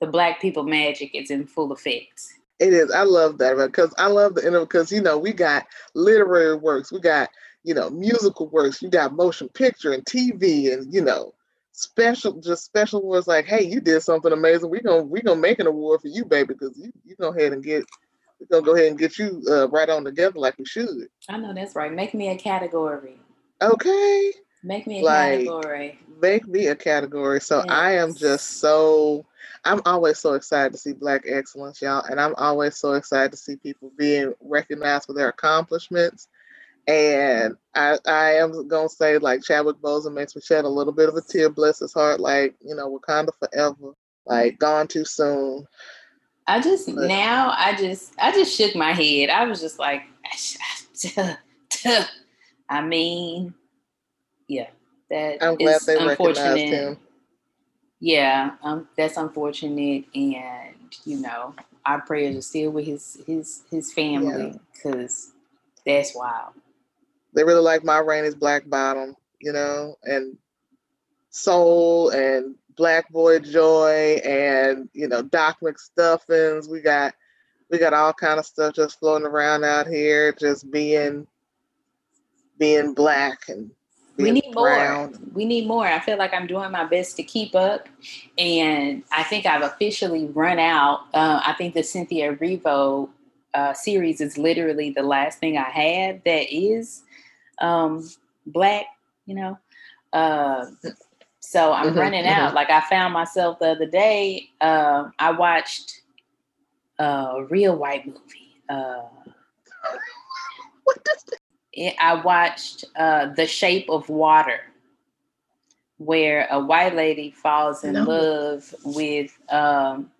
the black people magic is in full effect. It is. I love that because I love the interview because you know we got literary works, we got you know musical works, you got motion picture and TV, and you know special just special awards like, hey, you did something amazing. We gonna we gonna make an award for you, baby, because you you go ahead and get we're gonna go ahead and get you uh, right on together like we should. I know that's right. Make me a category. Okay, Make me a Like, category. make me a category. So I am just so I'm always so excited to see Black excellence, y'all, and I'm always so excited to see people being recognized for their accomplishments. And I, I am gonna say like Chadwick Boseman makes me shed a little bit of a tear. Bless his heart, like you know, Wakanda forever, like gone too soon. I just But- now I just I just shook my head. I was just like, I mean, yeah, that I'm glad they recognized unfortunate. him. Yeah, um, that's unfortunate, and you know, our prayers are still with his his his family because that's wild. They really like Ma Rainey's Black Bottom, you know, and Soul and Black Boy Joy and you know Doc McStuffins. We got we got all kind of stuff just floating around out here, just being being black and We being need more. We need more. I feel like I'm doing my best to keep up, and I think I've officially run out. Uh, I think the Cynthia Erivo uh, series is literally the last thing I have that is um, black. You know, uh, so I'm Mhm, running out. mhm. Like I found myself the other day. Uh, I watched a real white movie. Uh, What does that? it- I watched uh, The Shape of Water, where a white lady falls in No. love with um,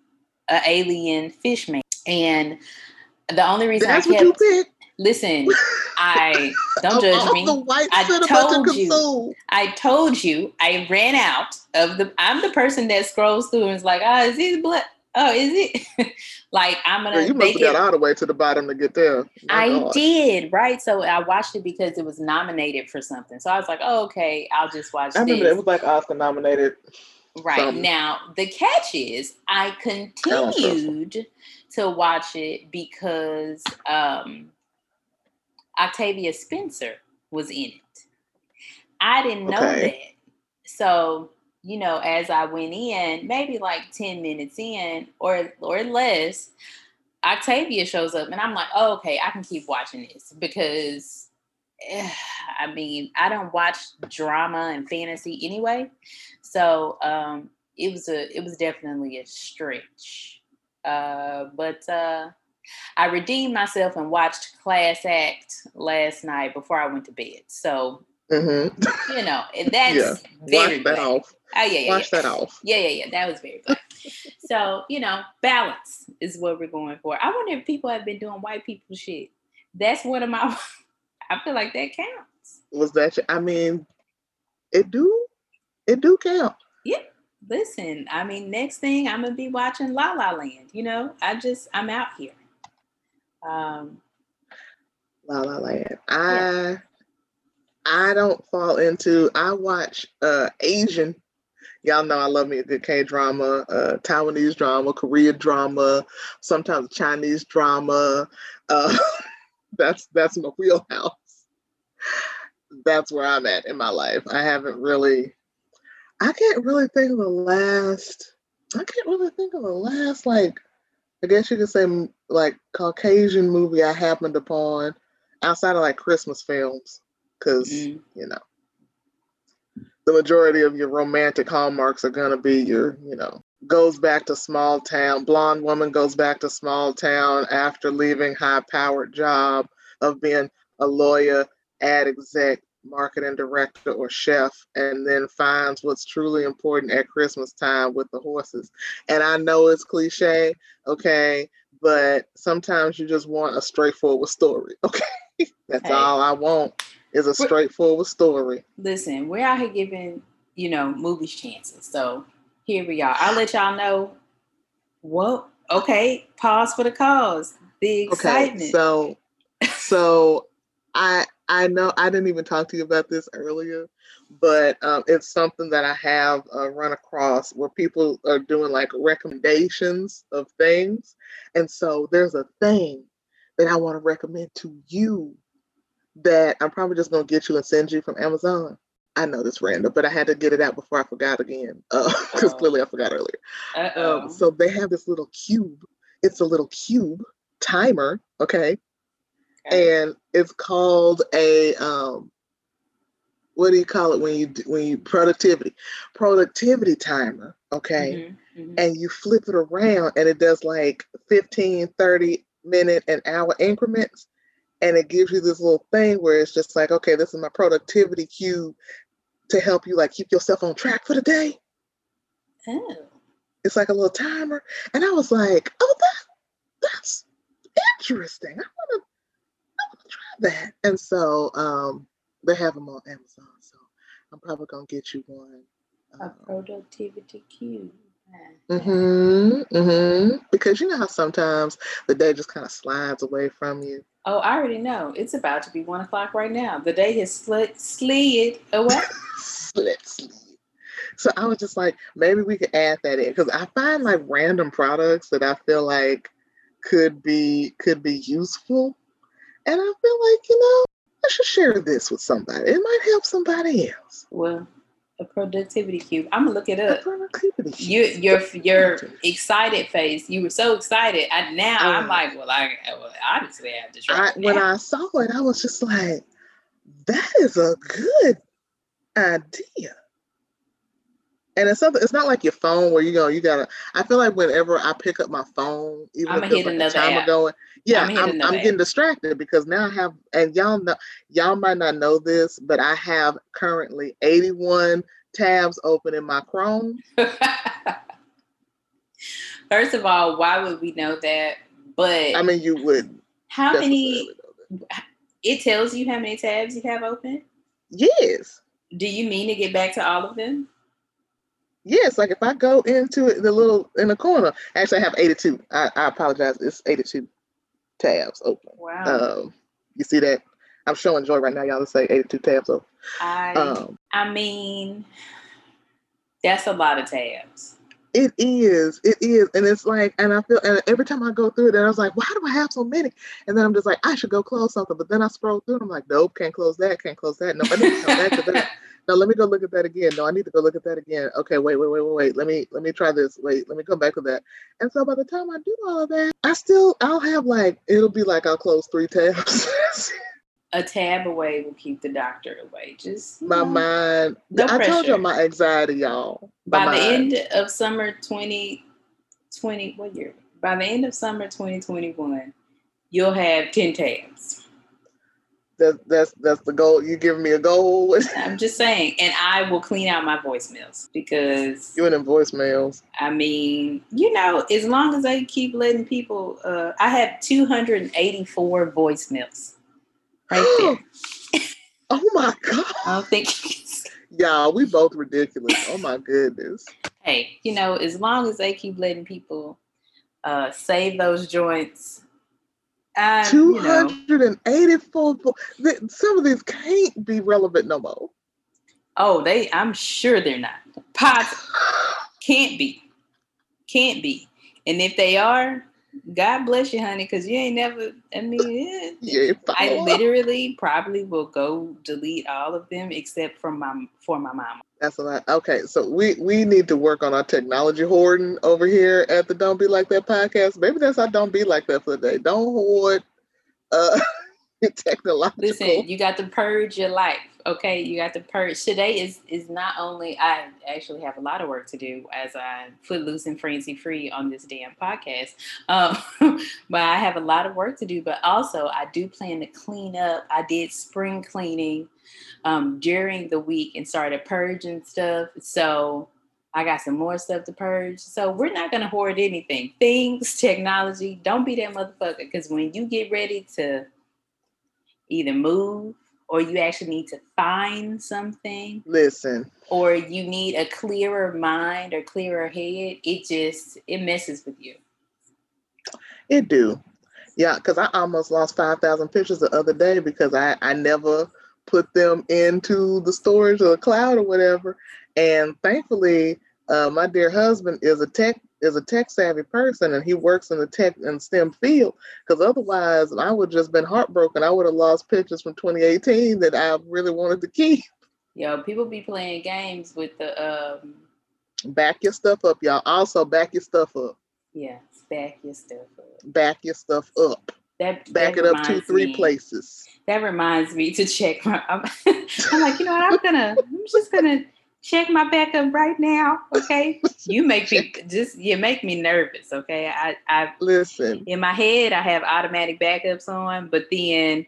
an alien fish man. And the only reason That's I kept listen, I don't judge me. I cinema to told you. consume. I told you I ran out of the. I'm the person that scrolls through and is like, oh, is it blood? Oh, is it? like I'm gonna you must have it. got all the way to the bottom to get there. I God. did, right? So I watched it because it was nominated for something. So I was like, oh, okay, I'll just watch it. I remember this. it was like Oscar nominated. right. something. Now, the catch is I don't trust 'em. continued to watch it because um, Octavia Spencer was in it. I didn't know Okay. that. So, you know, as I went in, maybe like 10 minutes in or or less, Octavia shows up and I'm like, oh, okay, I can keep watching this because eh, I mean, I don't watch drama and fantasy anyway. So um it was a it was definitely a stretch. Uh but uh I redeemed myself and watched Class Act last night before I went to bed. So, Mm-hmm. you know, and that's Yeah. very Wash that black. off. Oh yeah, yeah, Wash yeah. that off. Yeah, yeah, yeah. That was very black. so, you know, balance is what we're going for. I wonder if people have been doing white people shit. That's one of my I feel like that counts. Was that? I mean, it do. It do count. Yeah listen, I mean, next thing I'm gonna be watching La La Land. You know, I just I'm out here. Um, La La Land. I I don't fall into. I watch uh Asian. Y'all know I love me a good K drama, uh, Taiwanese drama, Korean drama, sometimes Chinese drama. Uh, that's that's my wheelhouse. That's where I'm at in my life. I haven't really. I can't really think of the last. I can't really think of the last like. I guess you could say like Caucasian movie I happened upon outside of like Christmas films because Mm. you know the majority of your romantic hallmarks are gonna be your you know goes back to small town blonde woman goes back to small town after leaving high powered job of being a lawyer ad exec marketing director or chef and then finds what's truly important at christmas time with the horses and i know it's cliche okay but sometimes you just want a straightforward story okay that's Hey. all i want is a straightforward story Listen, we're out here giving, you know, movies chances. So here we are. I'll let y'all know what okay, pause for the cause. The okay excitement. so so i i know i didn't even talk to you about this earlier but um, it's something that i have uh, run across where people are doing like recommendations of things and so there's a thing that i want to recommend to you that i'm probably just going to get you and send you from amazon i know this random but i had to get it out before i forgot again because Oh. clearly i forgot earlier um, so they have this little cube. It's a little cube timer, okay, Okay. and it's called a um, what do you call it when you when you productivity productivity timer, okay, Mhm, mhm. and you flip it around and it does like 15, 30 minute and hour increments, and it gives you this little thing where it's just like, okay, this is my productivity cue to help you like keep yourself on track for the day. Oh. it's like a little timer. And I was like, oh, that that's interesting. I wanna I wanna try that. And so um they have them on Amazon. So I'm probably gonna get you one. A Um, productivity cube. hmm Mm-hmm. Because you know how sometimes the day just kind of slides away from you. Oh, I already know. It's about to be one o'clock right now. The day has slid, slid away. Slip, sleep. So I was just like, maybe we could add that in because I find like random products that I feel like could be could be useful, and I feel like you know I should share this with somebody. It might help somebody else. well, a productivity cube. I'm gonna look it A up. productivity You, your, your excited face. You were so excited. I, now I'm Oh. like, well, I, well, obviously I have to try. I, it when. I saw it, I was just like, that is a good idea. And it's something. It's not like your phone where you go. You gotta. I feel like whenever I pick up my phone, even I'ma if like a another timer app. going, yeah, I'ma I'm, I'm getting distracted because now I have. And y'all know, y'all might not know this, but I have currently 81 tabs open in my Chrome. First of all, why would we know that? But I mean, you would how many? necessarily know that. It tells you how many tabs you have open. Yes, Do you mean to get back to all of them? yes. Like if I go into it, the little in the corner, actually, I have 82. I, I apologize. It's 82 tabs open. Wow. Um, you see that? I'm showing Joy right now. Y'all just say 82 tabs open. I Um, I mean, that's a lot of tabs. it is, it is, and it's like, and I feel, and every time I go through it, and I was like, why do I have so many? And then I'm just like, I should go close something, but then I scroll through, and I'm like, nope, can't close that, can't close that. No, I need to come back to that. No, let me go look at that again. No, I need to go look at that again. Okay, wait, wait, wait, wait, wait. Let me let me try this. Wait, let me come back to that. And so by the time I do all of that, I still I'll have like it'll be like I'll close three tabs. A tab away will keep the doctor away. Just my know, mind. No I told pressure. you my anxiety, y'all. My by the mind. end of summer 2020, what year? By the end of summer 2021, you'll have 10 tabs. That's that's that's the goal. You giving me a goal? I'm just saying, and I will clean out my voicemails because you and them voicemails. I mean, you know, as long as they keep letting people, uh, I have 284 voicemails right there. oh my god, I don't think. y'all, we both ridiculous. Oh my goodness. hey, you know, as long as they keep letting people uh, save those joints, I, Two you know, hundred and eighty-four. vo- th- Some of these can't be relevant no more. oh, they. I'm sure they're not. Pods can't be, can't be. And if they are, God bless you, honey, because you ain't never. I mean, Yeah, I literally probably will go delete all of them except from my for my mama. That's a lot. Okay, so we we need to work on our technology hoarding over here at the Don't Be Like That podcast. Maybe that's our Don't Be Like That for the day. Don't hoard uh technological. Listen, you got to purge your life. Okay, you got to purge. Today is is not only I actually have a lot of work to do as I footloose and frenzy free on this damn podcast, um, but I have a lot of work to do. But also, I do plan to clean up. I did spring cleaning um, during the week and started purging stuff. So I got some more stuff to purge. So we're not gonna hoard anything. Things, technology. Don't be that motherfucker. Because when you get ready to either move or you actually need to find something Listen, or you need a clearer mind or clearer head, it just it messes with you. it do. Yeah, because I almost lost five thousand pictures the other day because I I never put them into the storage or the cloud or whatever. And thankfully, uh, my dear husband is a tech is a tech savvy person and he works in the tech and STEM field. Because otherwise, I would just been heartbroken. I would have lost pictures from 2018 that I really wanted to keep. Yo, people be playing games with the um Back your stuff up, y'all. Also, back your stuff up. yeah, back your stuff up. Back your stuff up. That Back that it up two, three me- places. That reminds me to check my. I'm, I'm like, you know what? I'm gonna. I'm just gonna check my backup right now. Okay, you make me just. You make me nervous. Okay, I I Listen, in my head I have automatic backups on, but then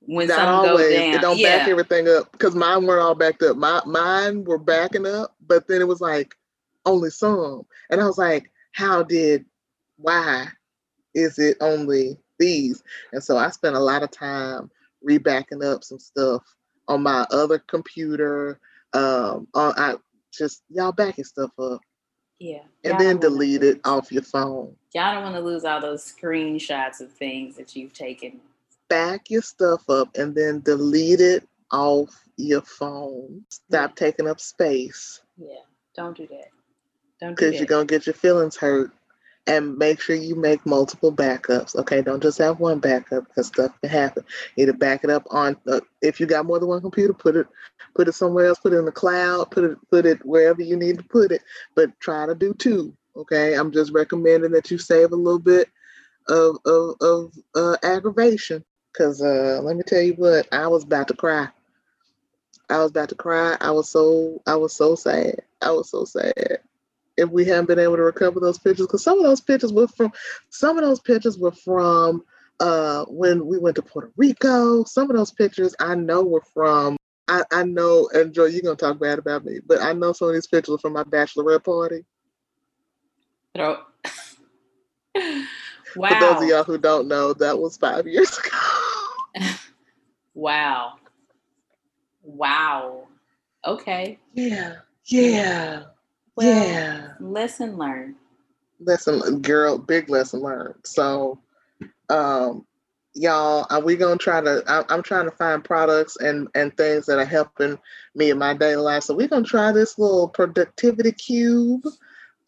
when not something always. goes down, It don't yeah, back everything up because mine weren't all backed up. My mine were backing up, but then it was like only some, and I was like, how did? Why is it only these? And so I spent a lot of time rebacking up some stuff on my other computer. Um, on I just y'all backing stuff up yeah, and then delete it off your phone. Y'all don't want to lose all those screenshots of things that you've taken. back your stuff up and then delete it off your phone. Stop taking up space Yeah, don't do that. Don't do because you're going to get your feelings hurt. And make sure you make multiple backups. Okay, don't just have one backup because stuff can happen. Either back it up on uh, if you got more than one computer, put it put it somewhere else. Put it in the cloud. Put it put it wherever you need to put it. But try to do two. Okay, I'm just recommending that you save a little bit of of, of uh, aggravation because uh, let me tell you what, I was about to cry. I was about to cry. I was so I was so sad. I was so sad. If we haven't been able to recover those pictures, because some of those pictures were from some of those pictures were from uh, when we went to Puerto Rico. Some of those pictures I know were from I, I know and Joy, you're gonna talk bad about me, but I know some of these pictures are from my bachelorette party. Wow. For those of y'all who don't know, that was five years ago. Wow. Wow. Okay. yeah. Yeah. Well, yeah. Lesson learned. lesson girl big lesson learned so um y'all are we gonna try to I, i'm trying to find products and and things that are helping me in my daily life so we're gonna try this little productivity cube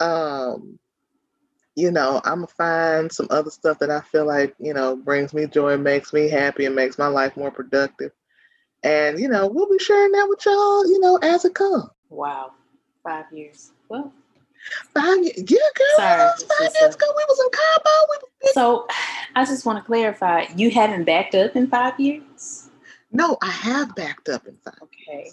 um you know i'm gonna find some other stuff that i feel like you know brings me joy makes me happy and makes my life more productive and you know we'll be sharing that with y'all you know as it comes Wow. Five years. Well, five years yeah girl Sorry, five years ago we was in Cabo. we was so I just want to clarify you haven't backed up in five years? No, I have backed up in five. Okay.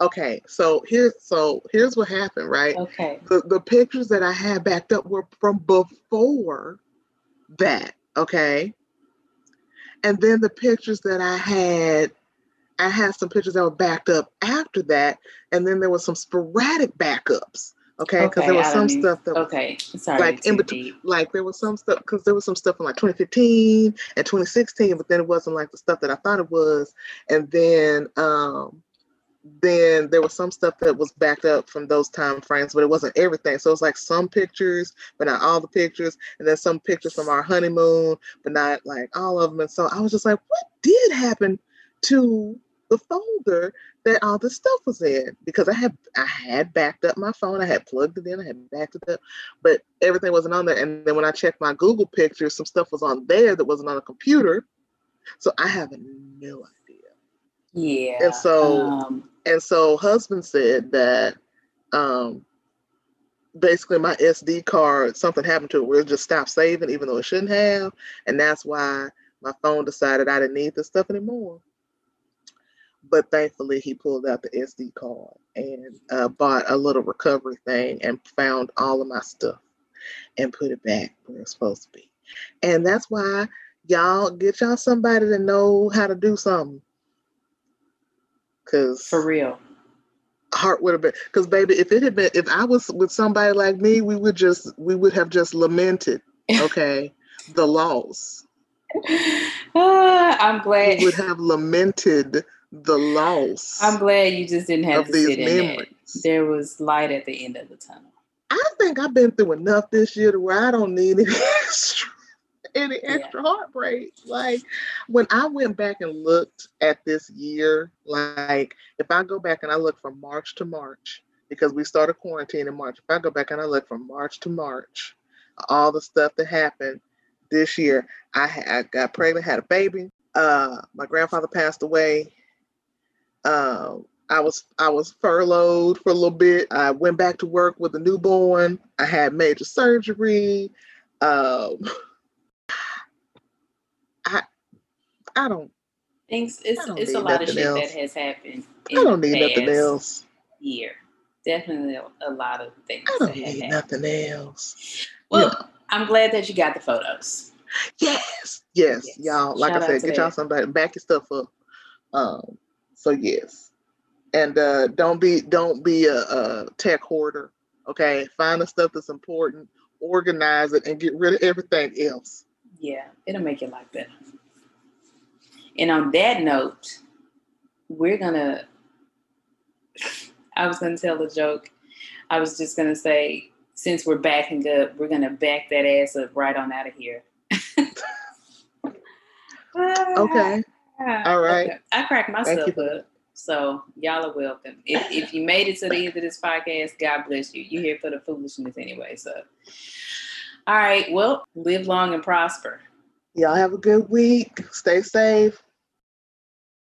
Okay, so here's so here's what happened, right? Okay. The the pictures that I had backed up were from before that, okay? And then the pictures that I had, I had some pictures that were backed up after that, and then there was some sporadic backups, okay? Because there was I some stuff that was Okay. Sorry. like in between deep. like there was some stuff because there was some stuff in like 2015 and 2016 but then it wasn't like the stuff that i thought it was and then um then there was some stuff that was backed up from those time frames, but it wasn't everything. So it's like some pictures, but not all the pictures, and then some pictures from our honeymoon, but not like all of them. And so I was just like, what did happen to the folder that all the stuff was in? Because I had I had backed up my phone, I had plugged it in, I had backed it up, but everything wasn't on there. And then when I checked my Google pictures, some stuff was on there that wasn't on a computer. So I have no idea. Yeah. And so um, and so husband said that um basically my SD card, something happened to it where it just stopped saving even though it shouldn't have. And that's why my phone decided I didn't need this stuff anymore. But thankfully he pulled out the SD card and uh, bought a little recovery thing and found all of my stuff and put it back where it's supposed to be. And that's why y'all get y'all somebody to know how to do something. Cause for real. heart would have been because baby if it had been if i was with somebody like me we would just we would have just lamented okay the loss Ah, I'm glad. we would have lamented the loss I'm glad you just didn't have of to these sit in it. There was light at the end of the tunnel. i think i've been through enough this year to where i don't need any extra any Yeah. heartbreak like when i went back and looked at this year like if i go back and i look from march to march because we started quarantine in march if i go back and i look from march to march all the stuff that happened this year i, I got pregnant had a baby uh my grandfather passed away um I was I was furloughed for a little bit. I went back to work with a newborn. I had major surgery. Um, I I don't Things it's don't it's a lot of shit else. that has happened. I don't need nothing else. Year. Definitely a, lot of things I don't need happened. nothing else. Well, Yeah. I'm glad that you got the photos. Yes, yes, Yes. y'all. Like Shout I said, get y'all that. somebody back your stuff up. Um, so yes, and uh, don't be don't be a, a tech hoarder. Okay, find the stuff that's important, organize it, and get rid of everything else. Yeah, it'll make your life better. And on that note, we're gonna. I was gonna tell a joke. I was just gonna say, since we're backing up, we're gonna back that ass up right on out of here. Okay, All right. Okay. I cracked myself up. So y'all are welcome. If, if you made it to the end of this podcast, God bless you. You're here for the foolishness anyway. So, all right. Well, live long and prosper. y'all have a good week. Stay safe.